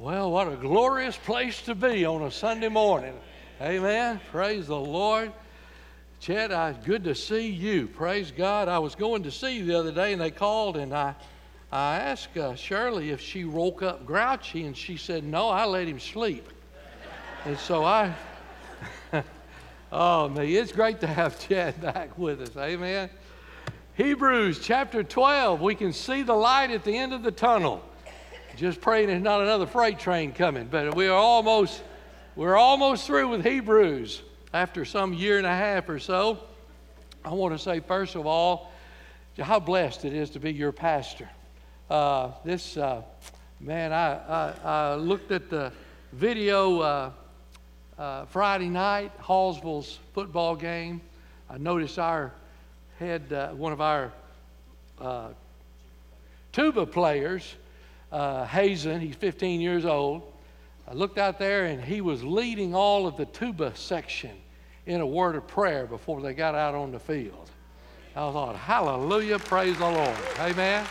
Well, what a glorious place to be on a Sunday morning. Amen. Praise the Lord. Chad, I, good to see you. Praise God. I was going to see you the other day, and they called, and I, I asked uh, Shirley if she woke up grouchy, and she said, No, I let him sleep. And so I, oh, me, it's great to have Chad back with us. Amen. Hebrews chapter 12, we can see the light at the end of the tunnel. Just praying there's not another freight train coming, but we are almost we're almost through with Hebrews after some year and a half or so. I want to say first of all how blessed it is to be your pastor. Uh, this uh, man, I, I, I, looked at the video uh, uh Friday night, Hallsville's football game. I noticed our head, uh, one of our uh, tuba players uh, Hazen. He's 15 years old. I looked out there and he was leading all of the tuba section in a word of prayer before they got out on the field. I thought, hallelujah, praise the Lord. Amen.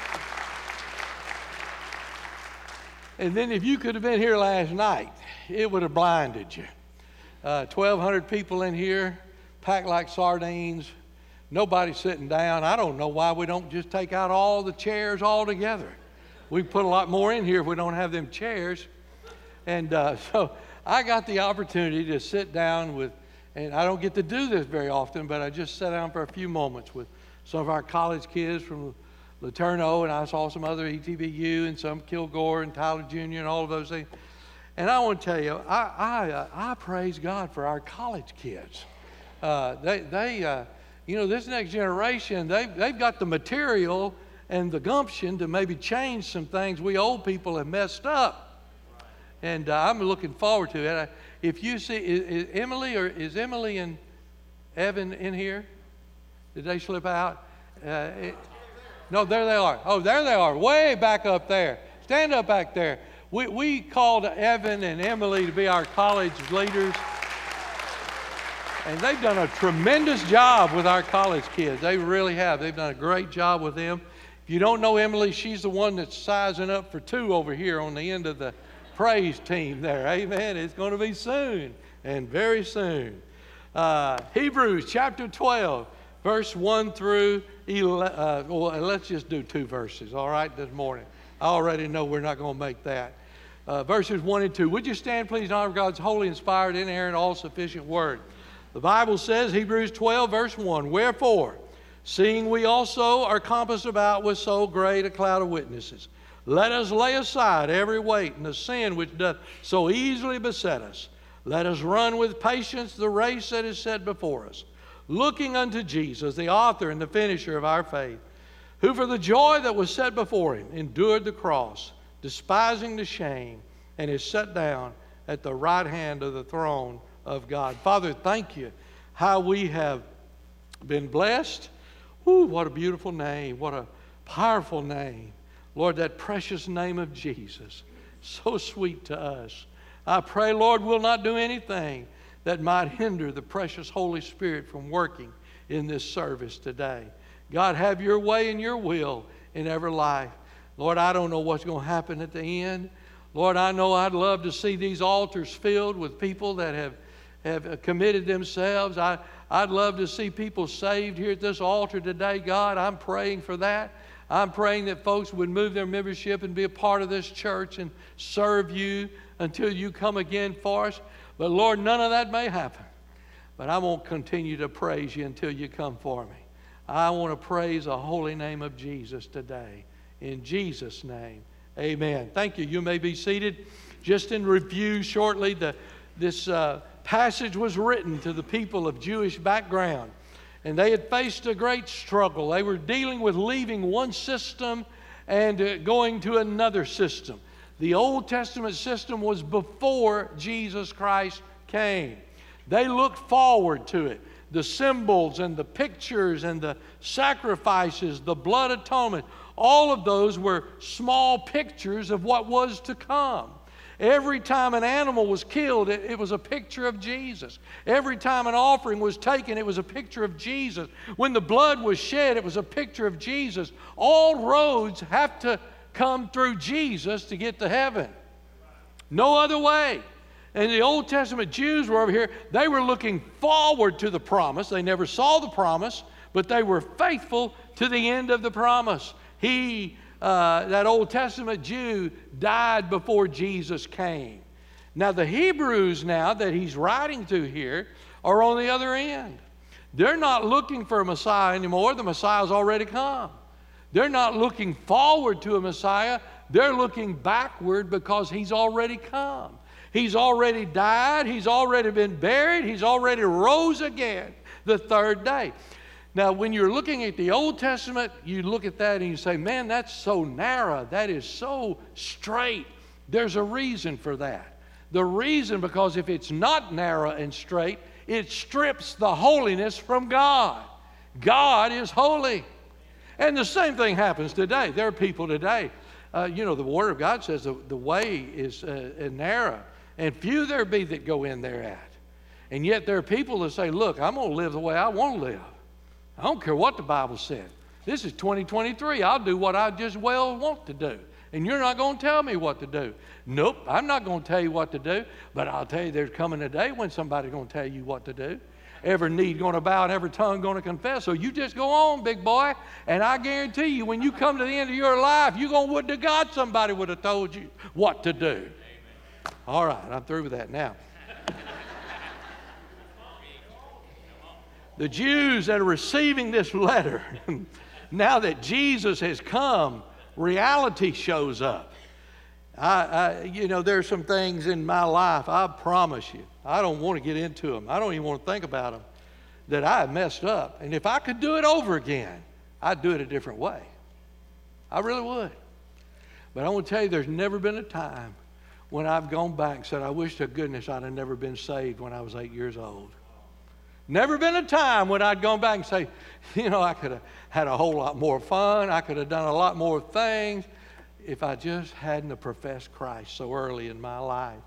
And then if you could have been here last night, it would have blinded you. Uh, 1,200 people in here, packed like sardines, nobody sitting down. I don't know why we don't just take out all the chairs all together we put a lot more in here if we don't have them chairs. And uh, so I got the opportunity to sit down with, and I don't get to do this very often, but I just sat down for a few moments with some of our college kids from LeTourneau, and I saw some other ETBU and some Kilgore and Tyler Jr. and all of those things. And I want to tell you, I, I, uh, I praise God for our college kids. Uh, they, they uh, you know, this next generation, they, they've got the material and the gumption to maybe change some things we old people have messed up. And uh, I'm looking forward to it. If you see, is, is Emily or is Emily and Evan in here? Did they slip out? Uh, it, no, there they are. Oh, there they are, way back up there. Stand up back there. We, we called Evan and Emily to be our college leaders. And they've done a tremendous job with our college kids. They really have. They've done a great job with them. If you don't know Emily, she's the one that's sizing up for two over here on the end of the praise team there. Amen. It's going to be soon and very soon. Uh, Hebrews chapter 12, verse 1 through 11. Uh, well, let's just do two verses, all right, this morning. I already know we're not going to make that. Uh, verses 1 and 2. Would you stand, please, in honor of God's holy, inspired, inerrant, all sufficient word? The Bible says, Hebrews 12, verse 1 Wherefore, Seeing we also are compassed about with so great a cloud of witnesses, let us lay aside every weight and the sin which doth so easily beset us. Let us run with patience the race that is set before us, looking unto Jesus, the author and the finisher of our faith, who for the joy that was set before him endured the cross, despising the shame, and is set down at the right hand of the throne of God. Father, thank you how we have been blessed Ooh, what a beautiful name. What a powerful name. Lord, that precious name of Jesus, so sweet to us. I pray, Lord, we'll not do anything that might hinder the precious Holy Spirit from working in this service today. God, have your way and your will in every life. Lord, I don't know what's going to happen at the end. Lord, I know I'd love to see these altars filled with people that have, have committed themselves. I, I'd love to see people saved here at this altar today, God. I'm praying for that. I'm praying that folks would move their membership and be a part of this church and serve you until you come again for us. But Lord, none of that may happen. But I won't continue to praise you until you come for me. I want to praise the holy name of Jesus today. In Jesus' name, amen. Thank you. You may be seated. Just in review shortly, the, this. Uh, passage was written to the people of Jewish background. And they had faced a great struggle. They were dealing with leaving one system and uh, going to another system. The Old Testament system was before Jesus Christ came. They looked forward to it. The symbols and the pictures and the sacrifices, the blood atonement, all of those were small pictures of what was to come. Every time an animal was killed, it, it, was a picture of Jesus. Every time an offering was taken, it was a picture of Jesus. When the blood was shed, it was a picture of Jesus. All roads have to come through Jesus to get to heaven. No other way. And the Old Testament Jews were over here, they were looking forward to the promise. They never saw the promise, but they were faithful to the end of the promise. He, uh, that Old Testament Jew, died before Jesus came. Now, the Hebrews, now that he's writing to here, are on the other end. They're not looking for a Messiah anymore. The Messiah's already come. They're not looking forward to a Messiah. They're looking backward because he's already come. He's already died. He's already been buried. He's already rose again the third day. Now, when you're looking at the Old Testament, you look at that and you say, man, that's so narrow. That is so straight. There's a reason for that. The reason, because if it's not narrow and straight, it strips the holiness from God. God is holy. And the same thing happens today. There are people today, uh, you know, the Word of God says the, the way is uh, narrow, and few there be that go in there at. And yet there are people that say, look, I'm going to live the way I want to live. I don't care what the Bible said. This is 2023. I'll do what I just well want to do. And you're not going to tell me what to do. Nope, I'm not going to tell you what to do, but I'll tell you there's coming a day when somebody's going to tell you what to do. Every knee going to bow and every tongue going to confess. So you just go on, big boy. And I guarantee you, when you come to the end of your life, you're going to would to God somebody would have told you what to do. All right, I'm through with that now. The Jews that are receiving this letter, now that Jesus has come, reality shows up. I, I, you know, there are some things in my life, I promise you, I don't want to get into them. I don't even want to think about them, that I messed up. And if I could do it over again, I'd do it a different way. I really would. But I want to tell you, there's never been a time when I've gone back and said, I wish to goodness I'd have never been saved when I was eight years old. Never been a time when I'd gone back and say, you know, I could have had a whole lot more fun. I could have done a lot more things if I just hadn't professed Christ so early in my life.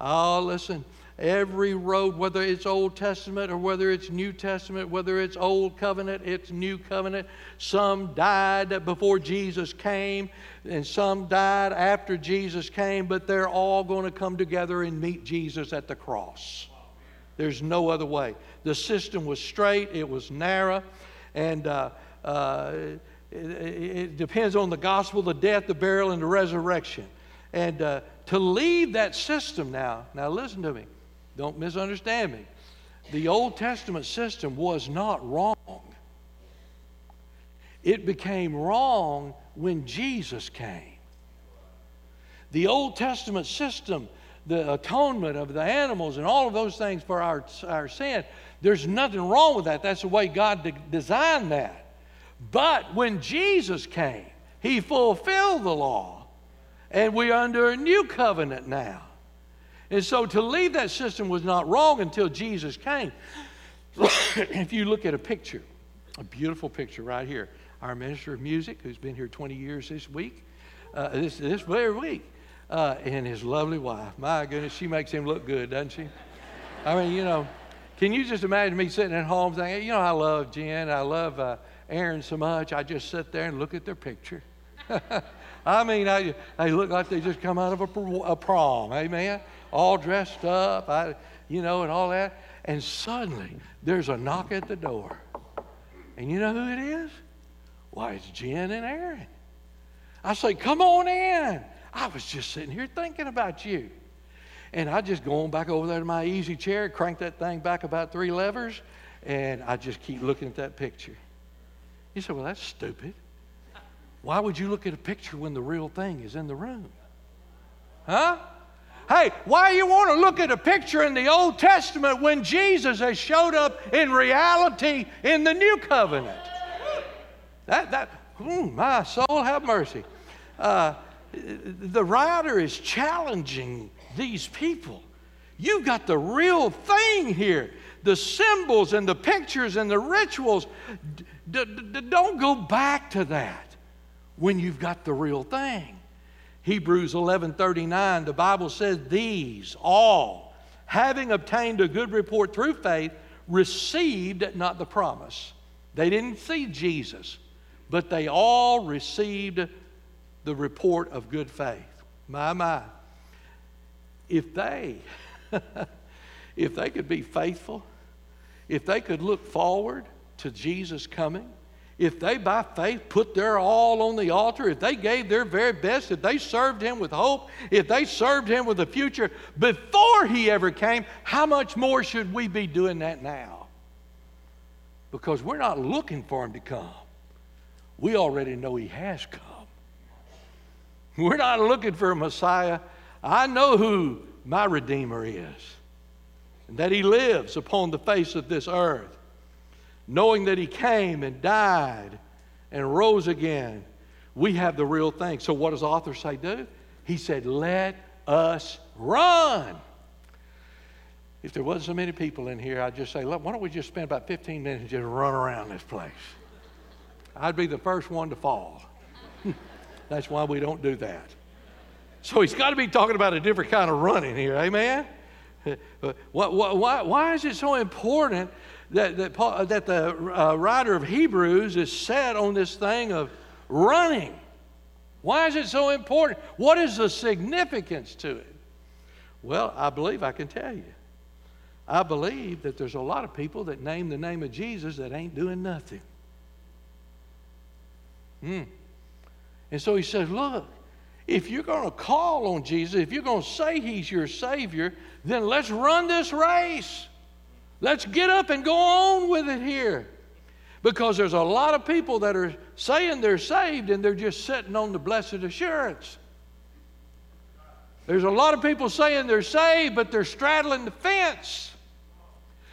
Oh, listen, every road, whether it's Old Testament or whether it's New Testament, whether it's Old Covenant, it's New Covenant, some died before Jesus came and some died after Jesus came, but they're all going to come together and meet Jesus at the cross. There's no other way. The system was straight, it was narrow, and uh, uh, it, it, depends on the gospel, the death, the burial, and the resurrection. And uh, to leave that system now, now listen to me, don't misunderstand me. The Old Testament system was not wrong. It became wrong when Jesus came. The Old Testament system, the atonement of the animals and all of those things for our, our sin, there's nothing wrong with that. That's the way God de- designed that. But when Jesus came, he fulfilled the law, and we're under a new covenant now. And so to leave that system was not wrong until Jesus came. if you look at a picture, a beautiful picture right here, our minister of music, who's been here 20 years this week, uh, this, this very week, uh, and his lovely wife. My goodness, she makes him look good, doesn't she? I mean, you know, can you just imagine me sitting at home saying, you know, I love Jen, I love uh, Aaron so much, I just sit there and look at their picture. I mean, I, they look like they just come out of a, a prom, amen? All dressed up, I, you know, and all that. And suddenly, there's a knock at the door. And you know who it is? Why, it's Jen and Aaron. I say, come on in. I was just sitting here thinking about you. And I just go on back over there to my easy chair, crank that thing back about three levers, and I just keep looking at that picture. You say, well, that's stupid. Why would you look at a picture when the real thing is in the room? Huh? Hey, why you want to look at a picture in the Old Testament when Jesus has showed up in reality in the New Covenant? That, that, hmm, my soul, have mercy. Uh, the writer is challenging these people. You've got the real thing here. The symbols and the pictures and the rituals. D- d- don't go back to that when you've got the real thing. Hebrews 11:39 the Bible says these all having obtained a good report through faith received not the promise. They didn't see Jesus, but they all received the report of good faith. My my. if they, if they could be faithful, if they could look forward to Jesus coming, if they by faith put their all on the altar, if they gave their very best, if they served Him with hope, if they served Him with a future before He ever came, how much more should we be doing that now? Because we're not looking for Him to come. We already know He has come. We're not looking for a Messiah. I know who my Redeemer is, and that He lives upon the face of this earth knowing that He came and died and rose again, we have the real thing. So, what does the author say do? He said, Let us run. If there wasn't so many people in here, I'd just say, why don't we just spend about 15 minutes and just run around this place? I'd be the first one to fall. That's why we don't do that. So he's got to be talking about a different kind of running here, amen? Why, why, why is it so important that, that, Paul, that the uh, writer of Hebrews is set on this thing of running. Why is it so important? What is the significance to it? Well, I believe I can tell you. I believe that there's a lot of people that name the name of Jesus that ain't doing nothing. Hmm. And so he says, look, if you're going to call on Jesus, if you're going to say he's your Savior, then let's run this race. Let's get up and go on with it here. Because there's a lot of people that are saying they're saved and they're just sitting on the blessed assurance. There's a lot of people saying they're saved, but they're straddling the fence.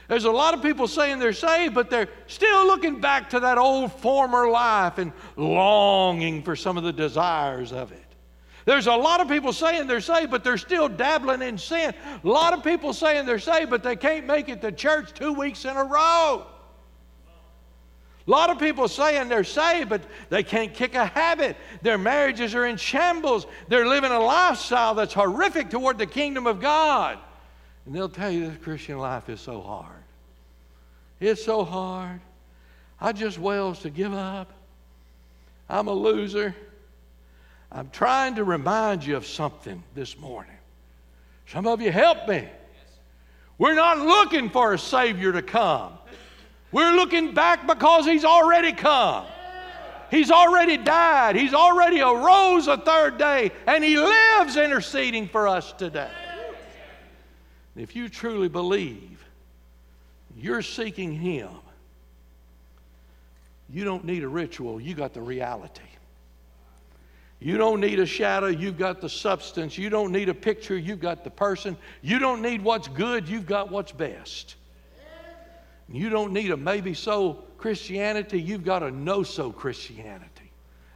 There's a lot of people saying they're saved, but they're still looking back to that old former life and longing for some of the desires of it. There's a lot of people saying they're saved, but they're still dabbling in sin. A lot of people saying they're saved, but they can't make it to church two weeks in a row. A lot of people saying they're saved, but they can't kick a habit. Their marriages are in shambles. They're living a lifestyle that's horrific toward the kingdom of God. And they'll tell you this Christian life is so hard. It's so hard. I just wails to give up. I'm a loser. I'm trying to remind you of something this morning. Some of you help me. We're not looking for a Savior to come. We're looking back because He's already come. He's already died. He's already arose a third day, and He lives interceding for us today. If you truly believe you're seeking Him, you don't need a ritual, you got the reality. You don't need a shadow, you've got the substance. You don't need a picture, you've got the person. You don't need what's good, you've got what's best. You don't need a maybe so Christianity, you've got a no so Christianity.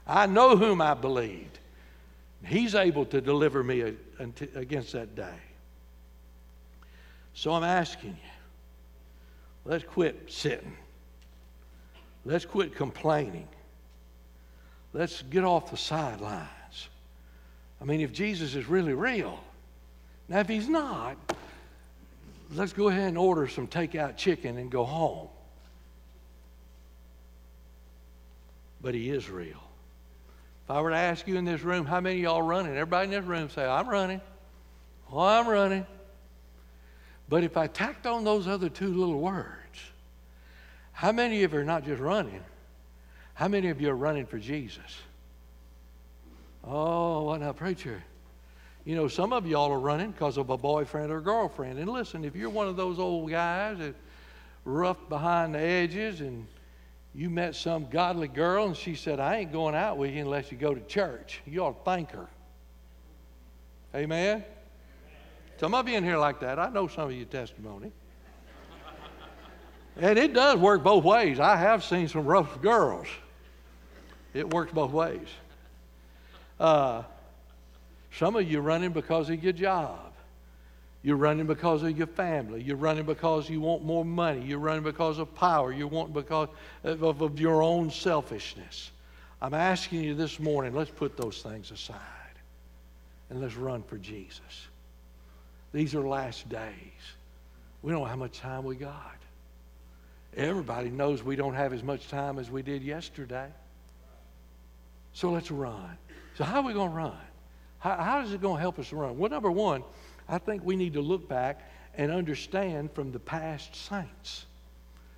I know whom I believed. He's able to deliver me against that day. So I'm asking you, let's quit sitting. Let's quit complaining. Let's get off the sidelines. I mean, if Jesus is really real, now if he's not, let's go ahead and order some takeout chicken and go home. But he is real. If I were to ask you in this room, how many y'all running? Everybody in this room say, I'm running. Oh, I'm running. But if I tacked on those other two little words, how many of you are not just running, how many of you are running for Jesus? Oh, what now, preacher? You know, some of y'all are running because of a boyfriend or girlfriend. And listen, if you're one of those old guys that rough behind the edges and you met some godly girl and she said, I ain't going out with you unless you go to church, you ought to thank her. Amen? Some of you in here like that. I know some of your testimony. And it does work both ways. I have seen some rough girls. It works both ways. Uh, some of you running because of your job. You're running because of your family. You're running because you want more money. You're running because of power. You're wanting because of, of, of your own selfishness. I'm asking you this morning, let's put those things aside and let's run for Jesus. These are last days. We don't know how much time we got. Everybody knows we don't have as much time as we did yesterday. So let's run. So, how are we going to run? How, how is it going to help us run? Well, number one, I think we need to look back and understand from the past saints.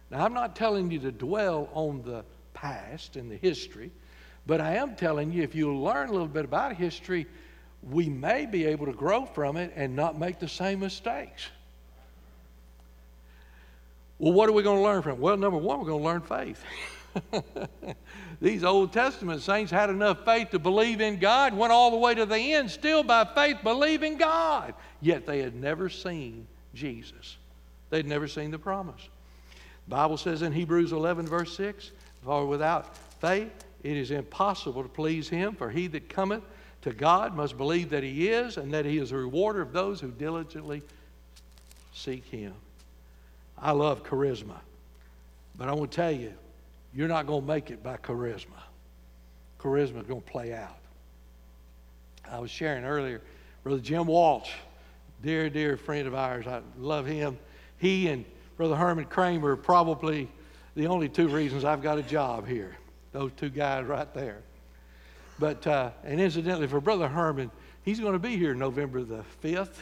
Now, I'm not telling you to dwell on the past and the history, but I am telling you if you learn a little bit about history, we may be able to grow from it and not make the same mistakes. Well, what are we going to learn from it? Well, number one, we're going to learn faith. These Old Testament saints had enough faith to believe in God, went all the way to the end, still by faith believing God. Yet they had never seen Jesus. They'd never seen the promise. The Bible says in Hebrews 11, verse 6, For without faith it is impossible to please him, for he that cometh to God must believe that he is, and that he is a rewarder of those who diligently seek him. I love charisma, but I want to tell you, you're not going to make it by charisma. Charisma is going to play out. I was sharing earlier, Brother Jim Walsh, dear, dear friend of ours. I love him. He and Brother Herman Kramer are probably the only two reasons I've got a job here. Those two guys right there. But, uh, and incidentally, for Brother Herman, he's going to be here November the 5th,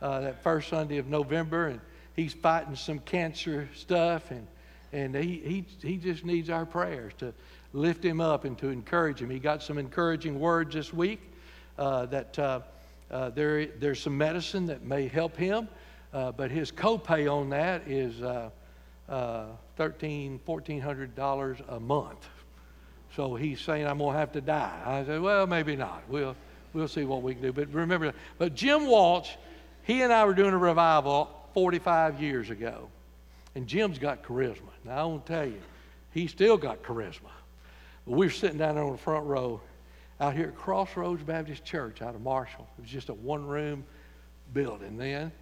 uh, that first Sunday of November, and he's fighting some cancer stuff, and, and he, he, he just needs our prayers to lift him up and to encourage him. He got some encouraging words this week uh, that uh, uh, there, there's some medicine that may help him, uh, but his copay on that is uh, uh, $1,300, $1,400 a month. So he's saying, I'm going to have to die. I said, well, maybe not. We'll, we'll see what we can do. But remember, but Jim Walsh, he and I were doing a revival 45 years ago. And Jim's got charisma. Now, I want to tell you, he still got charisma. But we were sitting down there on the front row out here at Crossroads Baptist Church out of Marshall. It was just a one room building then.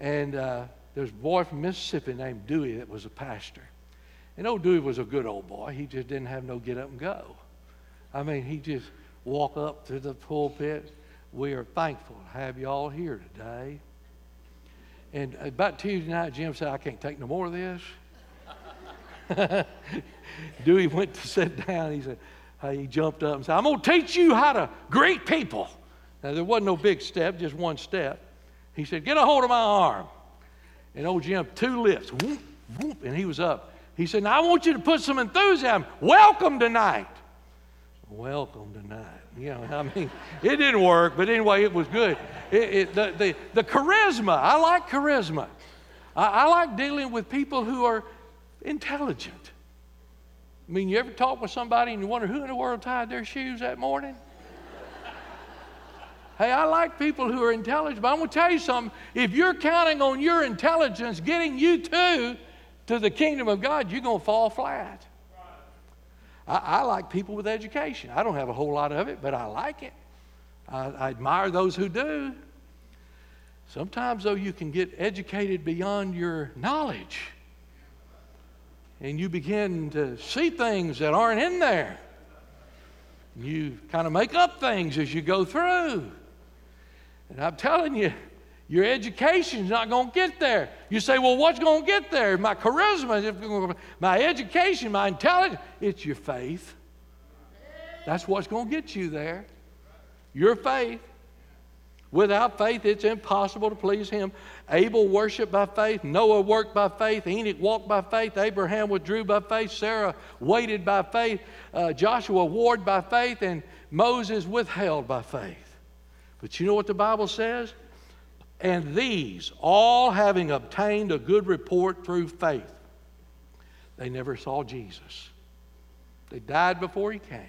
And uh, there's a boy from Mississippi named Dewey that was a pastor. And old Dewey was a good old boy. He just didn't have no get up and go. I mean, he just walk up to the pulpit. We are thankful to have you all here today. And about Tuesday night, Jim said, I can't take no more of this. Dewey went to sit down. He said, he jumped up and said, I'm going to teach you how to greet people. Now, there wasn't no big step, just one step. He said, Get a hold of my arm. And old Jim, two lifts, whoop, whoop, and he was up. He said, Now I want you to put some enthusiasm. Welcome tonight. Welcome tonight. You know, I mean, it didn't work, but anyway, it was good. It, it, the, the, the charisma, I like charisma. I, I like dealing with people who are intelligent. I mean, you ever talk with somebody and you wonder who in the world tied their shoes that morning? hey, I like people who are intelligent, but I'm going to tell you something. If you're counting on your intelligence getting you to, to the kingdom of God, you're going to fall flat. I, I, like people with education. I don't have a whole lot of it, but I like it. I, I admire those who do. Sometimes, though, you can get educated beyond your knowledge and you begin to see things that aren't in there. You kind of make up things as you go through. And I'm telling you, your education's not going to get there. You say, well, what's going to get there? My charisma, my education, my intelligence. It's your faith. That's what's going to get you there. Your faith. Without faith, it's impossible to please Him. Abel worshiped by faith, Noah worked by faith, Enoch walked by faith, Abraham withdrew by faith, Sarah waited by faith, uh, Joshua warred by faith, and Moses withheld by faith. But you know what the Bible says? And these, all having obtained a good report through faith, they never saw Jesus. They died before He came.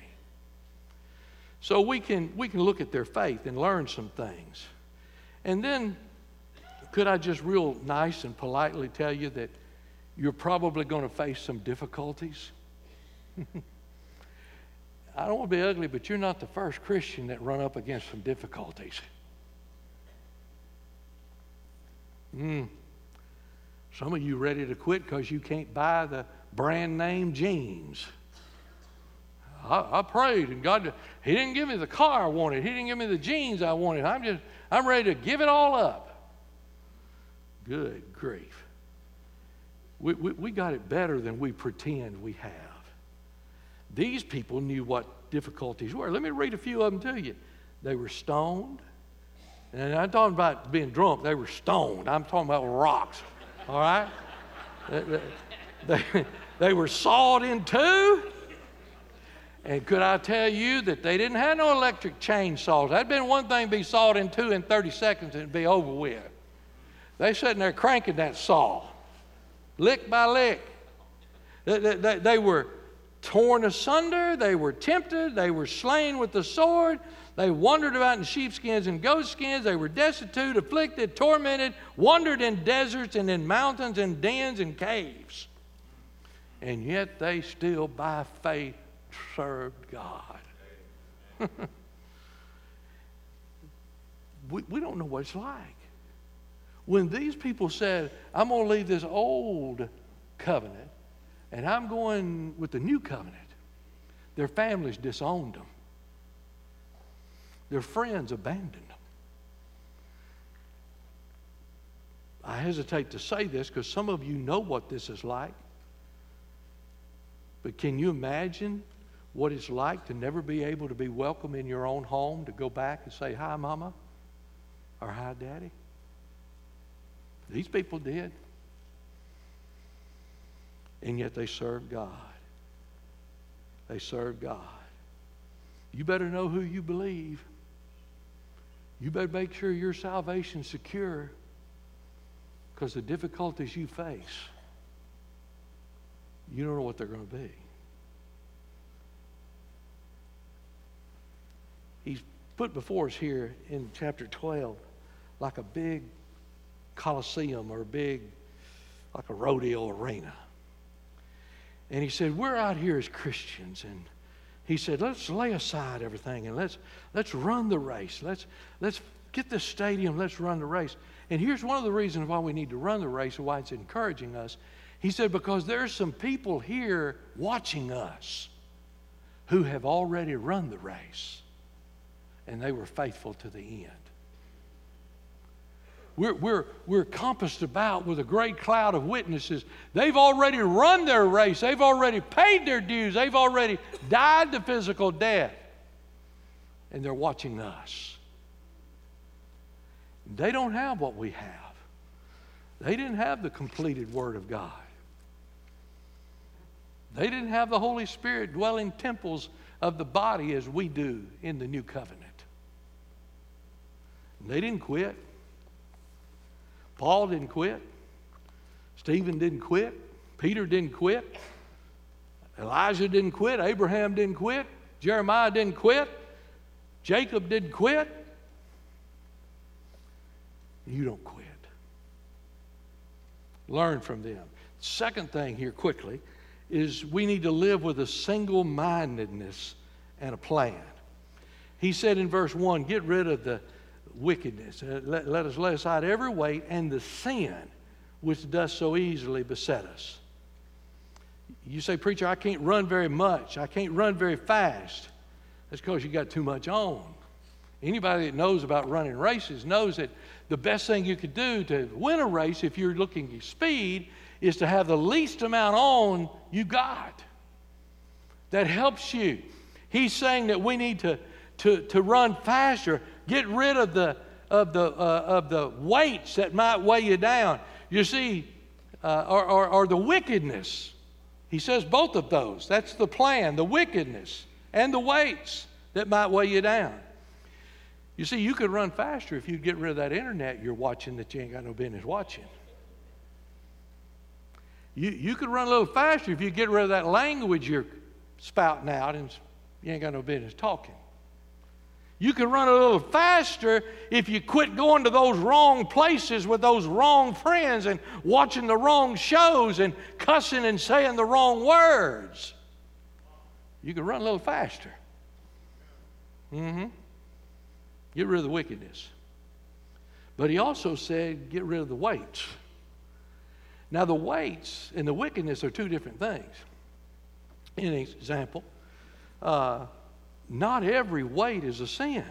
So we can, we can look at their faith and learn some things. And then, could I just real nice and politely tell you that you're probably going to face some difficulties? I don't want to be ugly, but you're not the first Christian that run up against some difficulties. Mm. Some of you ready to quit because you can't buy the brand name jeans. I, I, prayed and God, He didn't give me the car I wanted. He didn't give me the jeans I wanted. I'm just, I'm ready to give it all up. Good grief. We, we, we got it better than we pretend we have. These people knew what difficulties were. Let me read a few of them to you. They were stoned, And I'm talking about being drunk. They were stoned. I'm talking about rocks. All right? they, they, they were sawed in two. And could I tell you that they didn't have no electric chainsaws? That'd been one thing to be sawed in two in 30 seconds and it'd be over with. They sitting there cranking that saw, lick by lick. They, they, they were torn asunder, they were tempted, they were slain with the sword, they wandered about in sheepskins and goatskins, they were destitute, afflicted, tormented, wandered in deserts and in mountains and dens and caves. And yet they still, by faith, served God. we, we don't know what it's like. When these people said, I'm going to leave this old covenant and I'm going with the new covenant, their families disowned them, their friends abandoned them. I hesitate to say this because some of you know what this is like. But can you imagine what it's like to never be able to be welcome in your own home, to go back and say, Hi, Mama, or Hi, Daddy? These people did. And yet they served God. They served God. You better know who you believe. You better make sure your salvation's secure because the difficulties you face, you don't know what they're going to be. He's put before us here in chapter 12 like a big coliseum or a big, like a rodeo arena. And he said, We're out here as Christians. And he said, Let's lay aside everything and let's, let's run the race. Let's, let's get the stadium, let's run the race. And here's one of the reasons why we need to run the race and why it's encouraging us. He said, Because there's some people here watching us who have already run the race and they were faithful to the end. We're, we're, we're compassed about with a great cloud of witnesses. They've already run their race, they've already paid their dues, they've already died the physical death, and they're watching us. They don't have what we have. They didn't have the completed Word of God. They didn't have the Holy Spirit dwelling temples of the body as we do in the new covenant. They didn't quit. Paul didn't quit. Stephen didn't quit. Peter didn't quit. Elijah didn't quit. Abraham didn't quit. Jeremiah didn't quit. Jacob didn't quit. You don't quit. Learn from them. Second thing here, quickly, is we need to live with a single mindedness and a plan. He said in verse 1 get rid of the wickedness. Uh, let, let us lay aside every weight and the sin which does so easily beset us. You say, Preacher, I can't run very much. I can't run very fast. That's because you got too much on. Anybody that knows about running races knows that the best thing you could do to win a race, if you're looking at speed, is to have the least amount on you got. That helps you. He's saying that we need to, to, to run faster. Get rid of the, of the, uh, of the weights that might weigh you down. You see, uh, or, or, or the wickedness. He says both of those. That's the plan the wickedness and the weights that might weigh you down. You see, you could run faster if you get rid of that internet you're watching that you ain't got no business watching. You, you could run a little faster if you get rid of that language you're spouting out and you ain't got no business talking. You can run a little faster if you quit going to those wrong places with those wrong friends and watching the wrong shows and cussing and saying the wrong words. You can run a little faster. Mm-hmm. Get rid of the wickedness. But he also said, get rid of the weights. Now, the weights and the wickedness are two different things. In example, uh, not every weight is a sin.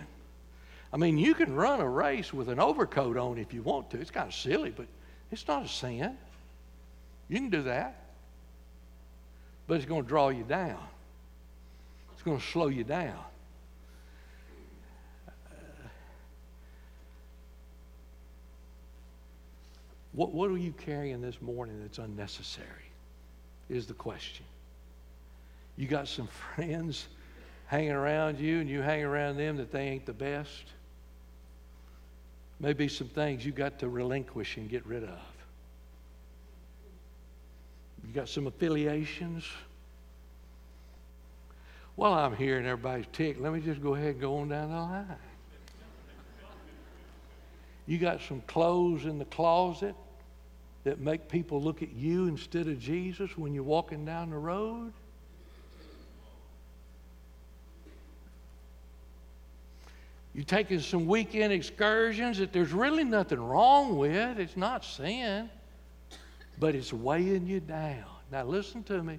I mean, you can run a race with an overcoat on if you want to. It's kind of silly, but it's not a sin. You can do that. But it's going to draw you down, it's going to slow you down. What, what are you carrying this morning that's unnecessary? Is the question. You got some friends hanging around you and you hang around them that they ain't the best. Maybe some things you got to relinquish and get rid of. You got some affiliations. While I'm here and everybody's ticked, let me just go ahead and go on down the line. You got some clothes in the closet that make people look at you instead of Jesus when you're walking down the road. You're taking some weekend excursions that there's really nothing wrong with. It's not sin, but it's weighing you down. Now, listen to me.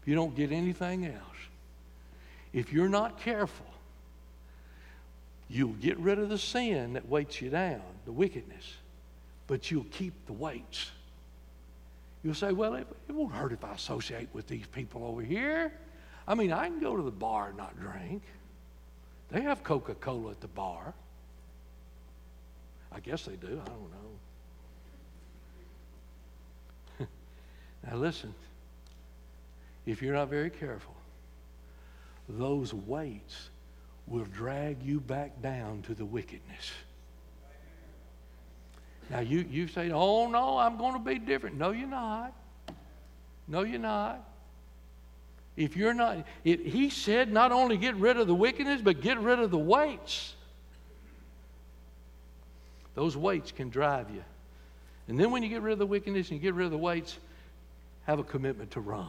If you don't get anything else, if you're not careful, you'll get rid of the sin that weights you down, the wickedness, but you'll keep the weights. You'll say, well, it, it won't hurt if I associate with these people over here. I mean, I can go to the bar and not drink. They have Coca Cola at the bar. I guess they do. I don't know. now, listen. If you're not very careful, those weights will drag you back down to the wickedness. Now, you, you say, oh, no, I'm going to be different. No, you're not. No, you're not. If you're not, it, he said not only get rid of the wickedness, but get rid of the weights. Those weights can drive you. And then when you get rid of the wickedness and you get rid of the weights, have a commitment to run.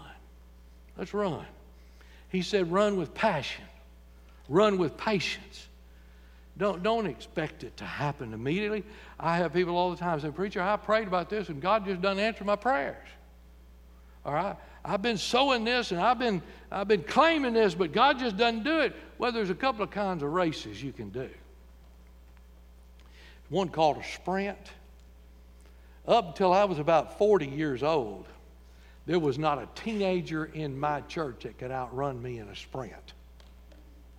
Let's run. He said, run with passion, run with patience. Don't, don't expect it to happen immediately. I have people all the time say, Preacher, I prayed about this and God just doesn't answer my prayers. All right? I've been sowing this and I've been, I've been claiming this, but God just doesn't do it. Well, there's a couple of kinds of races you can do. One called a sprint. Up until I was about 40 years old, there was not a teenager in my church that could outrun me in a sprint.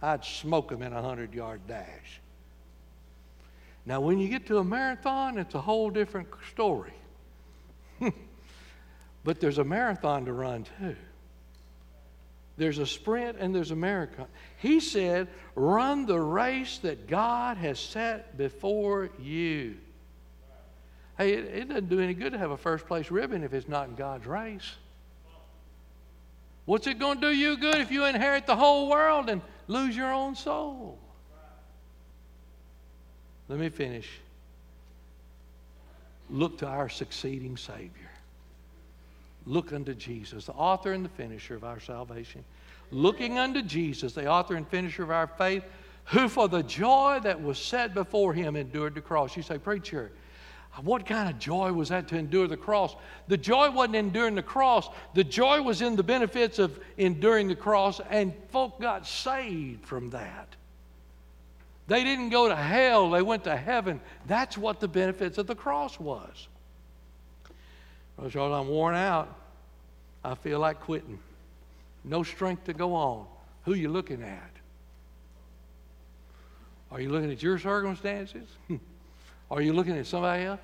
I'd smoke them in a 100 yard dash. Now, when you get to a marathon, it's a whole different story. But there's a marathon to run too. There's a sprint and there's a marathon. He said, Run the race that God has set before you. Hey, it, it, doesn't do any good to have a first place ribbon if it's not in God's race. What's it going to do you good if you inherit the whole world and lose your own soul? Let me finish. Look to our succeeding Savior. Look unto Jesus, the author and the finisher of our salvation. Looking unto Jesus, the author and finisher of our faith, who for the joy that was set before him endured the cross. You say, Preacher, what kind of joy was that to endure the cross? The joy wasn't enduring the cross, the joy was in the benefits of enduring the cross, and folk got saved from that. They didn't go to hell, they went to heaven. That's what the benefits of the cross was. Brother I'm worn out. I feel like quitting. No strength to go on. Who you looking at? Are you looking at your circumstances? are you looking at somebody else?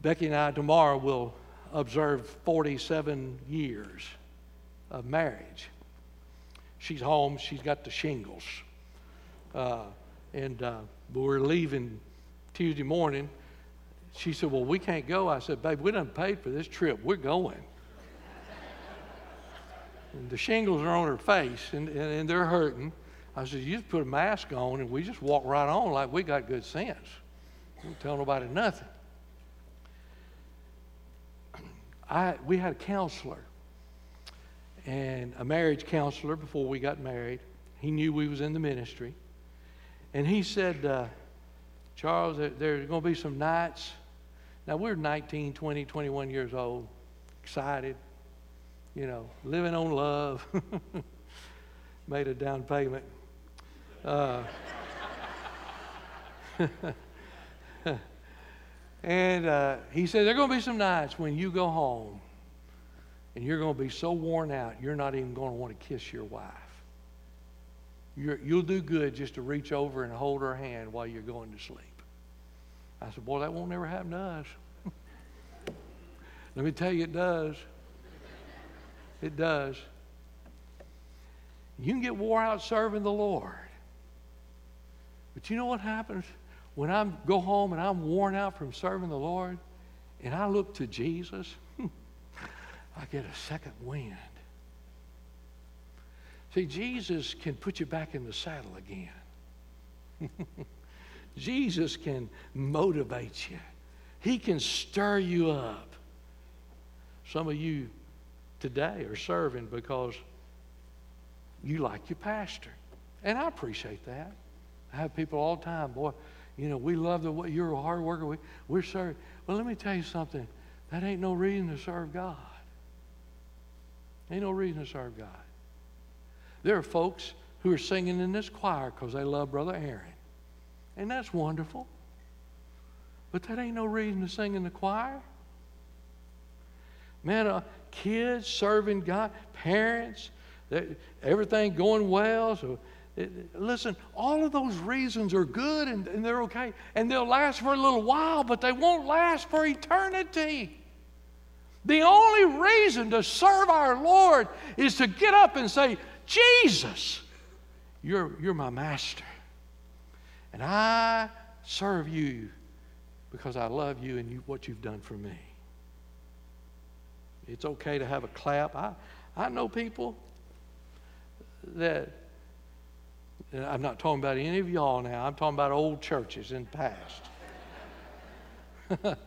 Becky and I tomorrow will observe 47 years of marriage. She's home, she's got the shingles. Uh, and uh, we're leaving Tuesday morning she said, Well, we can't go. I said, Babe, we done paid for this trip. We're going. and the shingles are on her face and, and, and, they're hurting. I said, You just put a mask on and we just walk right on like we got good sense. Don't tell nobody nothing. I, we had a counselor and a marriage counselor before we got married. He knew we was in the ministry. And he said, uh, Charles, there, there's going to be some nights now, we're 19, 20, 21 years old, excited, you know, living on love, made a down payment. Uh, and uh, he said, There are going to be some nights when you go home and you're going to be so worn out, you're not even going to want to kiss your wife. you will do good just to reach over and hold her hand while you're going to sleep. I said, Boy, that won't never happen to us. Let me tell you, it does. It does. You can get wore out serving the Lord. But you know what happens when I go home and I'm worn out from serving the Lord and I look to Jesus? I get a second wind. See, Jesus can put you back in the saddle again. Jesus can motivate you. He can stir you up. Some of you today are serving because you like your pastor. And I appreciate that. I have people all the time, boy, you know, we love the way you're a hard worker. We, we're serving. Well, let me tell you something. That ain't no reason to serve God. Ain't no reason to serve God. There are folks who are singing in this choir because they love Brother Aaron. And that's wonderful. But that ain't no reason to sing in the choir. Man, uh, kids serving God, parents, everything going well. So, it, listen, all of those reasons are good and, and they're okay. And they'll last for a little while, but they won't last for eternity. The only reason to serve our Lord is to get up and say, Jesus, you're, you're my master. And I serve you because I love you and you, what you've done for me. It's okay to have a clap. I, I know people that, I'm not talking about any of y'all now, I'm talking about old churches in the past.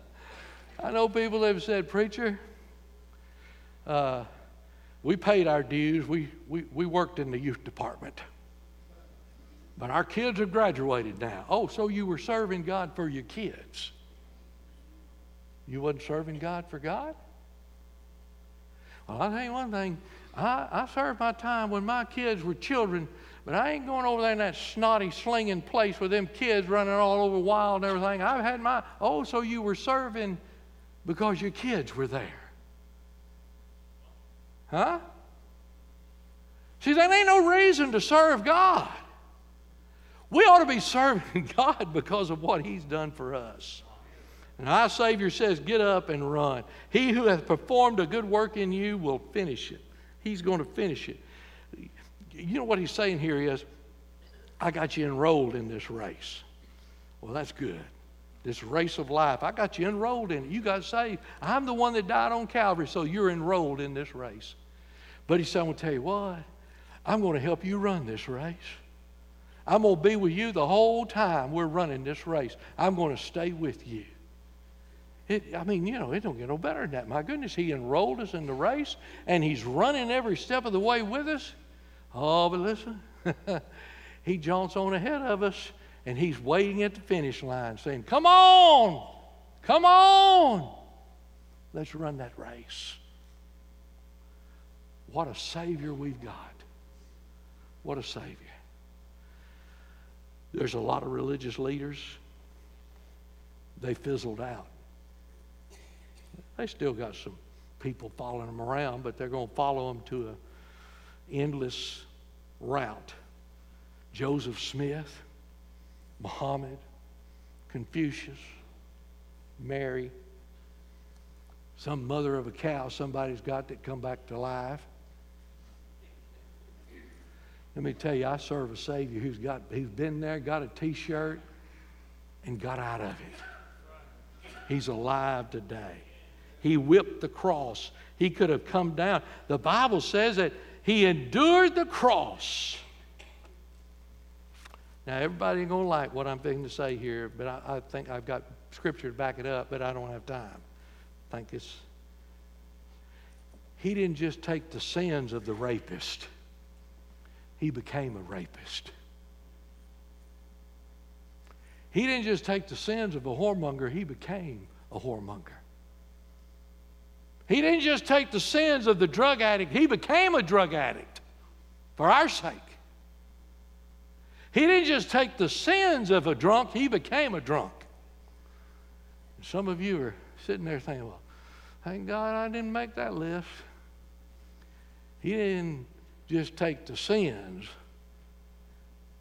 I know people that have said, Preacher, uh, we paid our dues, we, we, we worked in the youth department. But our kids have graduated now. Oh, so you were serving God for your kids. You wasn't serving God for God? Well, I'll tell you one thing. I, I served my time when my kids were children, but I ain't going over there in that snotty, slinging place with them kids running all over wild and everything. I've had my, oh, so you were serving because your kids were there. Huh? See, that ain't no reason to serve God. We ought to be serving God because of what He's done for us. And our Savior says, Get up and run. He who hath performed a good work in you will finish it. He's going to finish it. You know what He's saying here is, I got you enrolled in this race. Well, that's good. This race of life. I got you enrolled in it. You got saved. I'm the one that died on Calvary, so you're enrolled in this race. But He said, I'm going to tell you what, I'm going to help you run this race. I'm going to be with you the whole time we're running this race. I'm going to stay with you. It, I mean, you know, it don't get no better than that. My goodness, he enrolled us in the race, and he's running every step of the way with us. Oh, but listen, he jaunts on ahead of us, and he's waiting at the finish line, saying, "Come on, come on, let's run that race." What a Savior we've got! What a Savior! There's a lot of religious leaders, they fizzled out. They still got some people following them around, but they're going to follow them to an endless route. Joseph Smith, Muhammad, Confucius, Mary, some mother of a cow somebody's got that come back to life. Let me tell you, I serve a Savior who's got who's been there, got a t-shirt, and got out of it. He's alive today. He whipped the cross. He could have come down. The Bible says that he endured the cross. Now, everybody ain't going to like what I'm thinking to say here, but I, I, think I've got scripture to back it up, but I don't have time. I think it's. He didn't just take the sins of the rapist he became a rapist. He didn't just take the sins of a whoremonger, he became a whoremonger. He didn't just take the sins of the drug addict, he became a drug addict for our sake. He didn't just take the sins of a drunk, he became a drunk. And some of you are sitting there thinking, well, thank God I didn't make that list. He didn't just take the sins,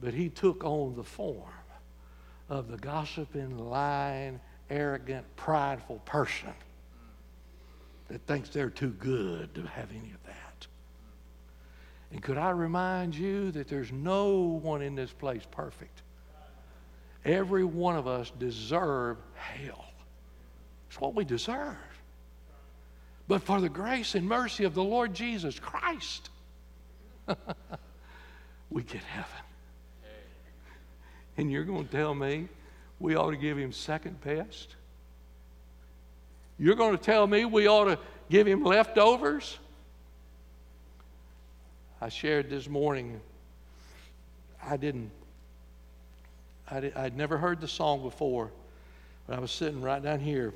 but he took on the form of the gossiping, lying, arrogant, prideful person. that thinks they're too good to have any of that. And could I remind you that there's no one in this place perfect? Every one of us deserve hell. It's what we deserve. But for the grace and mercy of the Lord Jesus Christ, we get heaven. And you're going to tell me we ought to give him second best? You're going to tell me we ought to give him leftovers? I shared this morning, I didn't, I did, I'd never heard the song before, but I was sitting right down here,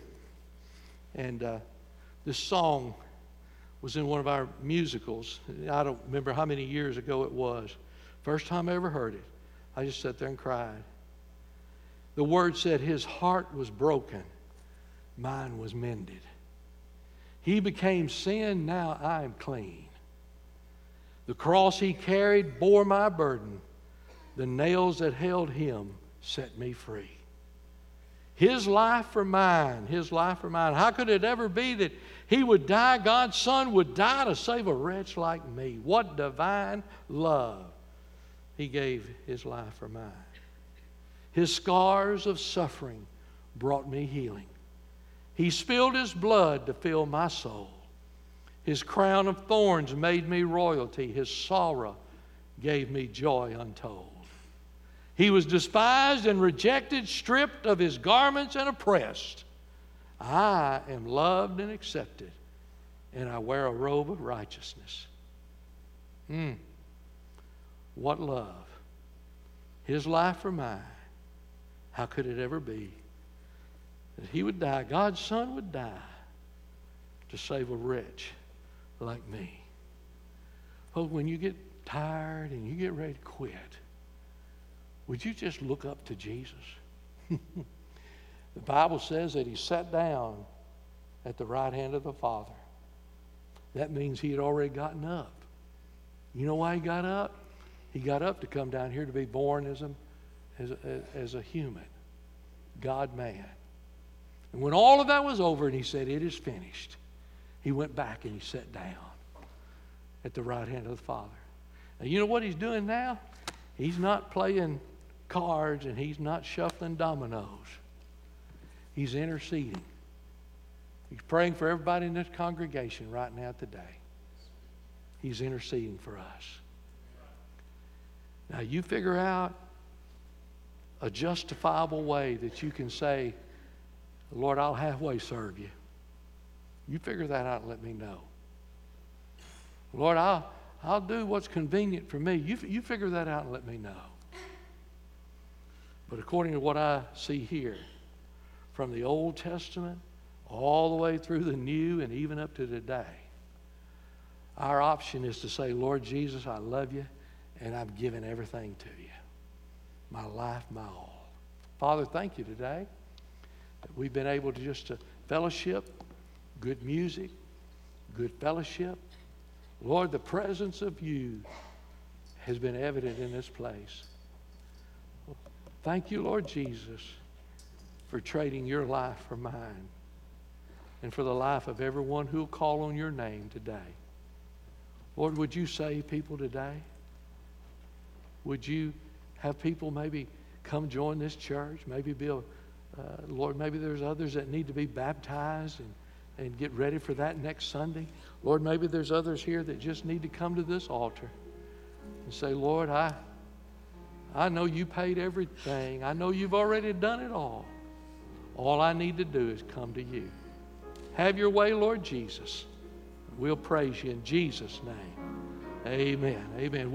and uh, this song was in one of our musicals. I don't remember how many years ago it was. First time I ever heard it, I just sat there and cried. The word said, His heart was broken, mine was mended. He became sin, now I am clean. The cross he carried bore my burden. The nails that held him set me free. His life for mine, his life for mine. How could it ever be that he would die, God's Son would die to save a wretch like me? What divine love. He gave his life for mine. His scars of suffering brought me healing. He spilled his blood to fill my soul. His crown of thorns made me royalty. His sorrow gave me joy untold. He was despised and rejected, stripped of his garments and oppressed. I am loved and accepted, and I wear a robe of righteousness. Hmm. What love. His life for mine. How could it ever be that he would die, God's Son would die to save a wretch like me? Oh, when you get tired and you get ready to quit, would you just look up to Jesus? the Bible says that he sat down at the right hand of the Father. That means he had already gotten up. You know why he got up? He got up to come down here to be born as a as a, as a human, God man. And when all of that was over and he said, It is finished, he went back and he sat down at the right hand of the Father. And you know what he's doing now? He's not playing cards and he's not shuffling dominoes. He's interceding. He's praying for everybody in this congregation right now today. He's interceding for us. Now, you figure out a justifiable way that you can say, Lord, I'll halfway serve you. You figure that out and let me know. Lord, I'll, I'll do what's convenient for me. You, you figure that out and let me know. But according to what I see here, from the Old Testament all the way through the New and even up to today, our option is to say, Lord Jesus, I love you and I'm giving everything to you my life, my all. Father, thank you today that we've been able to just to fellowship, good music, good fellowship. Lord, the presence of you has been evident in this place. Thank you, Lord Jesus, for trading your life for mine and for the life of everyone who will call on your name today. Lord, would you save people today? Would you have people maybe come join this church, maybe be a, uh, Lord, maybe there's others that need to be baptized and, and get ready for that next Sunday. Lord, maybe there's others here that just need to come to this altar and say, Lord, I, I know you paid everything. I know you've already done it all. All I need to do is come to you. Have your way, Lord Jesus. We'll praise you in Jesus' name. Amen. Amen.